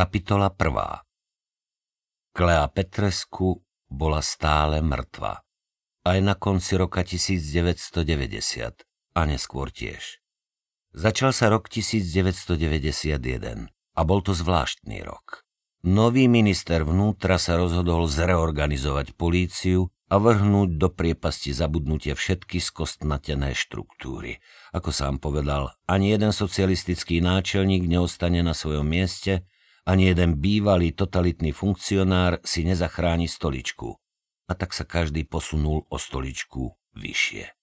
Kapitola 1. Klea bola stále mŕtva. Aj na konci roka 1990 a neskôr tiež. Začal sa rok 1991 a bol to zvláštny rok. Nový minister vnútra sa rozhodol zreorganizovať políciu a vrhnúť do priepasti zabudnutia všetky skostnatené štruktúry. Ako sám povedal, ani jeden socialistický náčelník neostane na svojom mieste ani jeden bývalý totalitný funkcionár si nezachráni stoličku. A tak sa každý posunul o stoličku vyššie.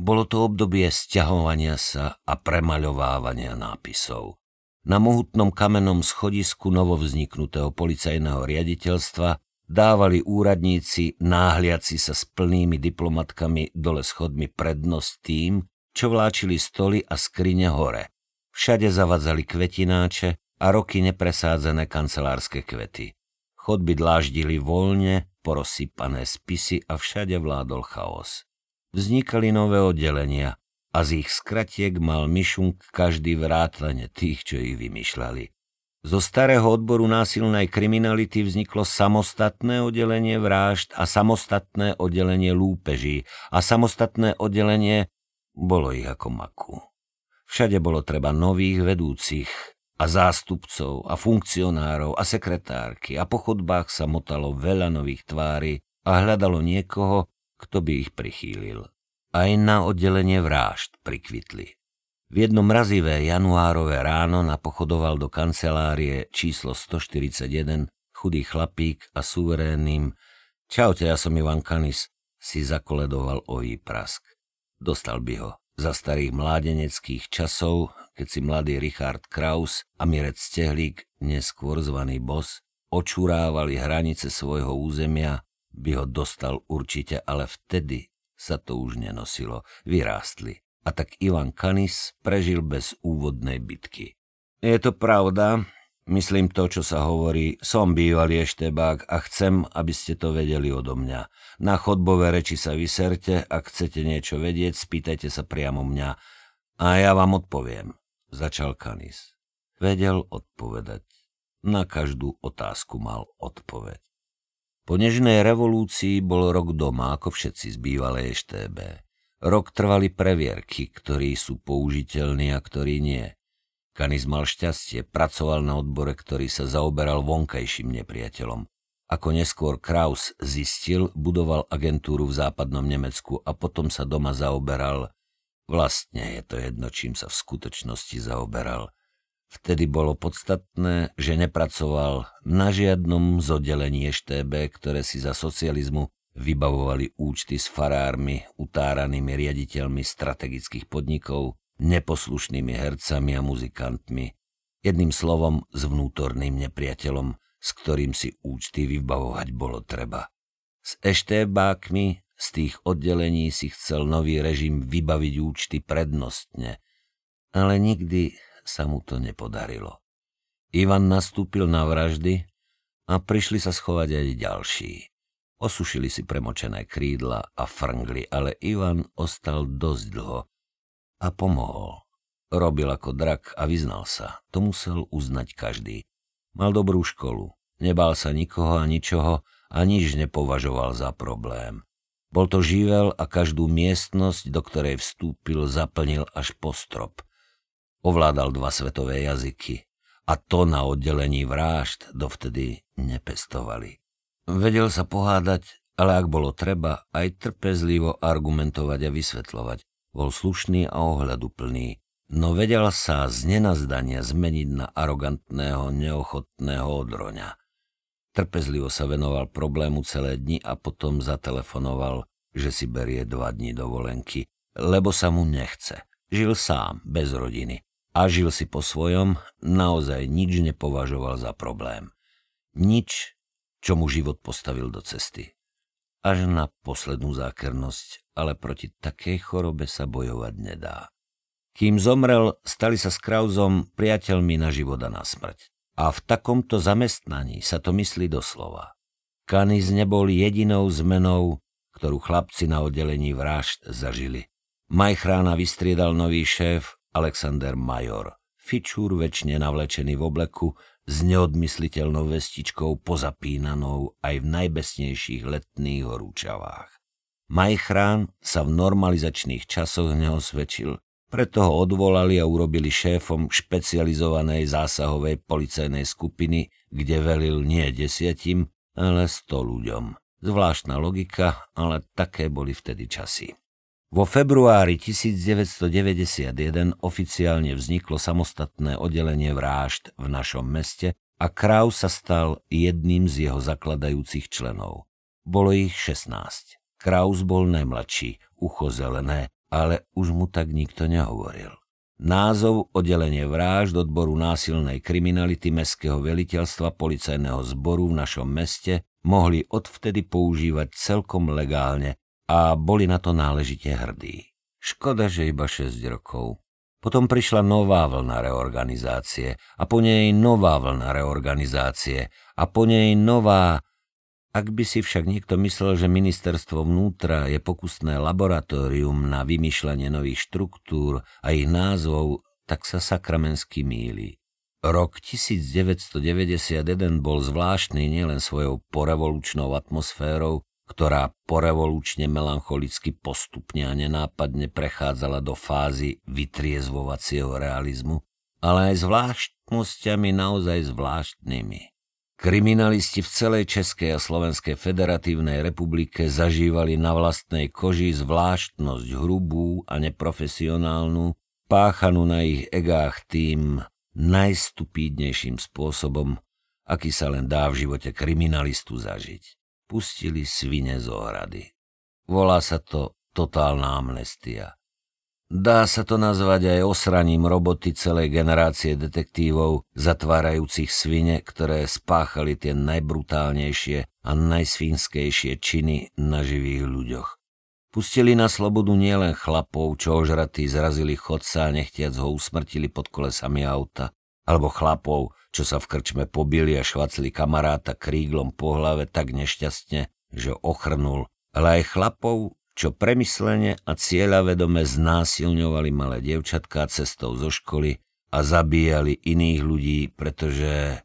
Bolo to obdobie sťahovania sa a premaľovávania nápisov. Na mohutnom kamennom schodisku novovzniknutého policajného riaditeľstva dávali úradníci náhliaci sa s plnými diplomatkami dole schodmi prednosť tým, čo vláčili stoly a skrine hore. Všade zavadzali kvetináče a roky nepresádzené kancelárske kvety. Chodby dláždili voľne, porozsypané spisy a všade vládol chaos. Vznikali nové oddelenia a z ich skratiek mal myšunk každý vrátane tých, čo ich vymýšľali. Zo starého odboru násilnej kriminality vzniklo samostatné oddelenie vražd a samostatné oddelenie lúpeží a samostatné oddelenie bolo ich ako maku. Všade bolo treba nových vedúcich, a zástupcov a funkcionárov a sekretárky a po chodbách sa motalo veľa nových tvári a hľadalo niekoho, kto by ich prichýlil. Aj na oddelenie vrážd prikvitli. V jedno mrazivé januárové ráno napochodoval do kancelárie číslo 141 chudý chlapík a suverénnym Čaute, ja som Ivan Kanis, si zakoledoval ový prask. Dostal by ho za starých mládeneckých časov, keď si mladý Richard Kraus a Mirec Stehlík, neskôr zvaný Bos, očurávali hranice svojho územia, by ho dostal určite, ale vtedy sa to už nenosilo, vyrástli. A tak Ivan Kanis prežil bez úvodnej bitky. Je to pravda, myslím to, čo sa hovorí, som bývalý eštebák a chcem, aby ste to vedeli odo mňa. Na chodbové reči sa vyserte, ak chcete niečo vedieť, spýtajte sa priamo mňa a ja vám odpoviem začal Kanis. Vedel odpovedať. Na každú otázku mal odpoveď. Po nežnej revolúcii bol rok doma, ako všetci z bývalej EŠTB. Rok trvali previerky, ktorí sú použiteľní a ktorí nie. Kanis mal šťastie, pracoval na odbore, ktorý sa zaoberal vonkajším nepriateľom. Ako neskôr Kraus zistil, budoval agentúru v západnom Nemecku a potom sa doma zaoberal Vlastne je to jedno, čím sa v skutočnosti zaoberal. Vtedy bolo podstatné, že nepracoval na žiadnom z oddelení EŠTB, ktoré si za socializmu vybavovali účty s farármi, utáranými riaditeľmi strategických podnikov, neposlušnými hercami a muzikantmi. Jedným slovom s vnútorným nepriateľom, s ktorým si účty vybavovať bolo treba. S eštébákmi z tých oddelení si chcel nový režim vybaviť účty prednostne, ale nikdy sa mu to nepodarilo. Ivan nastúpil na vraždy a prišli sa schovať aj ďalší. Osušili si premočené krídla a frngli, ale Ivan ostal dosť dlho a pomohol. Robil ako drak a vyznal sa. To musel uznať každý. Mal dobrú školu, nebál sa nikoho a ničoho a nič nepovažoval za problém. Bol to živel a každú miestnosť, do ktorej vstúpil, zaplnil až po strop. Ovládal dva svetové jazyky a to na oddelení vražd dovtedy nepestovali. Vedel sa pohádať, ale ak bolo treba, aj trpezlivo argumentovať a vysvetľovať. Bol slušný a ohľaduplný, no vedel sa z nenazdania zmeniť na arogantného, neochotného odroňa. Trpezlivo sa venoval problému celé dni a potom zatelefonoval, že si berie dva dni dovolenky, lebo sa mu nechce. Žil sám, bez rodiny. A žil si po svojom, naozaj nič nepovažoval za problém. Nič, čo mu život postavil do cesty. Až na poslednú zákernosť, ale proti takej chorobe sa bojovať nedá. Kým zomrel, stali sa s Krauzom priateľmi na život a na smrť. A v takomto zamestnaní sa to myslí doslova. Kanis nebol jedinou zmenou, ktorú chlapci na oddelení vražd zažili. Majchrána vystriedal nový šéf Alexander Major. Fičúr väčšine navlečený v obleku, s neodmysliteľnou vestičkou pozapínanou aj v najbesnejších letných horúčavách. Majchrán sa v normalizačných časoch neosvedčil, preto ho odvolali a urobili šéfom špecializovanej zásahovej policajnej skupiny, kde velil nie desiatim, ale sto ľuďom. Zvláštna logika, ale také boli vtedy časy. Vo februári 1991 oficiálne vzniklo samostatné oddelenie vrážd v našom meste a Krau sa stal jedným z jeho zakladajúcich členov. Bolo ich 16. Kraus bol najmladší, ucho zelené, ale už mu tak nikto nehovoril. Názov oddelenie vrážd odboru násilnej kriminality Mestského veliteľstva policajného zboru v našom meste mohli odvtedy používať celkom legálne a boli na to náležite hrdí. Škoda, že iba 6 rokov. Potom prišla nová vlna reorganizácie a po nej nová vlna reorganizácie a po nej nová... Ak by si však niekto myslel, že ministerstvo vnútra je pokusné laboratórium na vymýšľanie nových štruktúr a ich názvov, tak sa sakramensky míli. Rok 1991 bol zvláštny nielen svojou porevolučnou atmosférou, ktorá porevolučne melancholicky postupne a nenápadne prechádzala do fázy vytriezvovacieho realizmu, ale aj zvláštnosťami naozaj zvláštnymi. Kriminalisti v celej Českej a Slovenskej federatívnej republike zažívali na vlastnej koži zvláštnosť hrubú a neprofesionálnu, páchanú na ich egách tým najstupídnejším spôsobom, aký sa len dá v živote kriminalistu zažiť pustili svine z ohrady. Volá sa to totálna amnestia. Dá sa to nazvať aj osraním roboty celej generácie detektívov, zatvárajúcich svine, ktoré spáchali tie najbrutálnejšie a najsvinskejšie činy na živých ľuďoch. Pustili na slobodu nielen chlapov, čo ožratí zrazili chodca a nechtiac ho usmrtili pod kolesami auta, alebo chlapov, čo sa v krčme pobili a švacli kamaráta kríglom po hlave tak nešťastne, že ochrnul, ale aj chlapov, čo premyslene a cieľavedome znásilňovali malé dievčatká cestou zo školy a zabíjali iných ľudí, pretože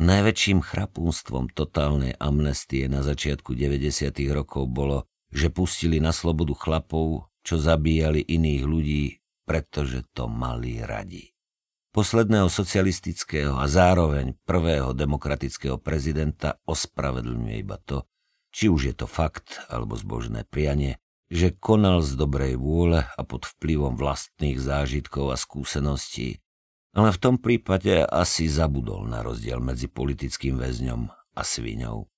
najväčším chrapúnstvom totálnej amnestie na začiatku 90. rokov bolo, že pustili na slobodu chlapov, čo zabíjali iných ľudí, pretože to mali radi posledného socialistického a zároveň prvého demokratického prezidenta ospravedlňuje iba to, či už je to fakt alebo zbožné prianie, že konal z dobrej vôle a pod vplyvom vlastných zážitkov a skúseností, ale v tom prípade asi zabudol na rozdiel medzi politickým väzňom a sviňou.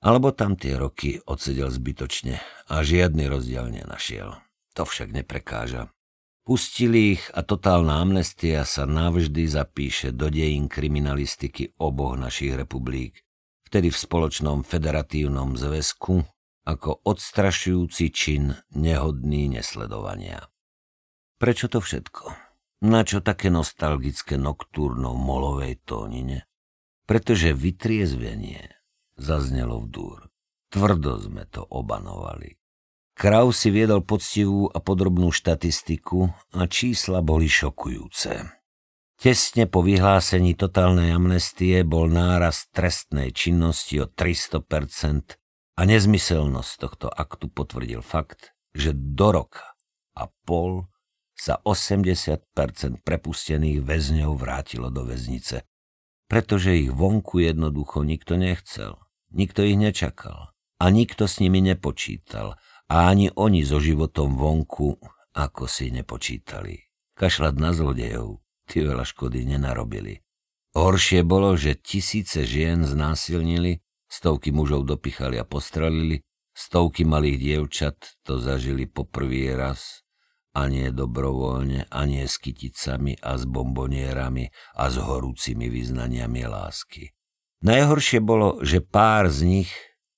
Alebo tam tie roky odsedel zbytočne a žiadny rozdiel nenašiel. To však neprekáža. Pustili ich a totálna amnestia sa navždy zapíše do dejín kriminalistiky oboch našich republik, vtedy v spoločnom federatívnom zväzku ako odstrašujúci čin nehodný nesledovania. Prečo to všetko? Na čo také nostalgické noktúrno molovej tónine? Pretože vytriezvenie zaznelo v dúr. Tvrdo sme to obanovali. Kraus si viedol poctivú a podrobnú štatistiku a čísla boli šokujúce. Tesne po vyhlásení totálnej amnestie bol náraz trestnej činnosti o 300% a nezmyselnosť tohto aktu potvrdil fakt, že do roka a pol sa 80% prepustených väzňov vrátilo do väznice, pretože ich vonku jednoducho nikto nechcel, nikto ich nečakal a nikto s nimi nepočítal – a ani oni so životom vonku ako si nepočítali. Kašľať na zlodejov, ty veľa škody nenarobili. Horšie bolo, že tisíce žien znásilnili, stovky mužov dopichali a postrelili, stovky malých dievčat to zažili po prvý raz a nie dobrovoľne, a nie s kyticami a s bombonierami a s horúcimi vyznaniami lásky. Najhoršie bolo, že pár z nich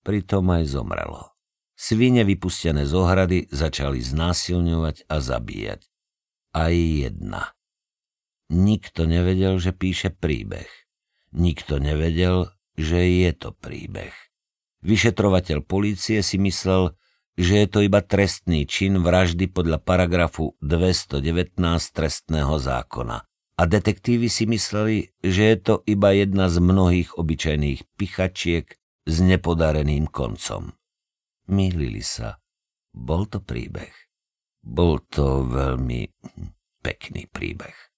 pritom aj zomrelo. Svine vypustené z ohrady začali znásilňovať a zabíjať. Aj jedna. Nikto nevedel, že píše príbeh. Nikto nevedel, že je to príbeh. Vyšetrovateľ polície si myslel, že je to iba trestný čin vraždy podľa paragrafu 219 trestného zákona. a detektívy si mysleli, že je to iba jedna z mnohých obyčajných pichačiek s nepodareným koncom. Mýlili sa. Bol to príbeh. Bol to veľmi pekný príbeh.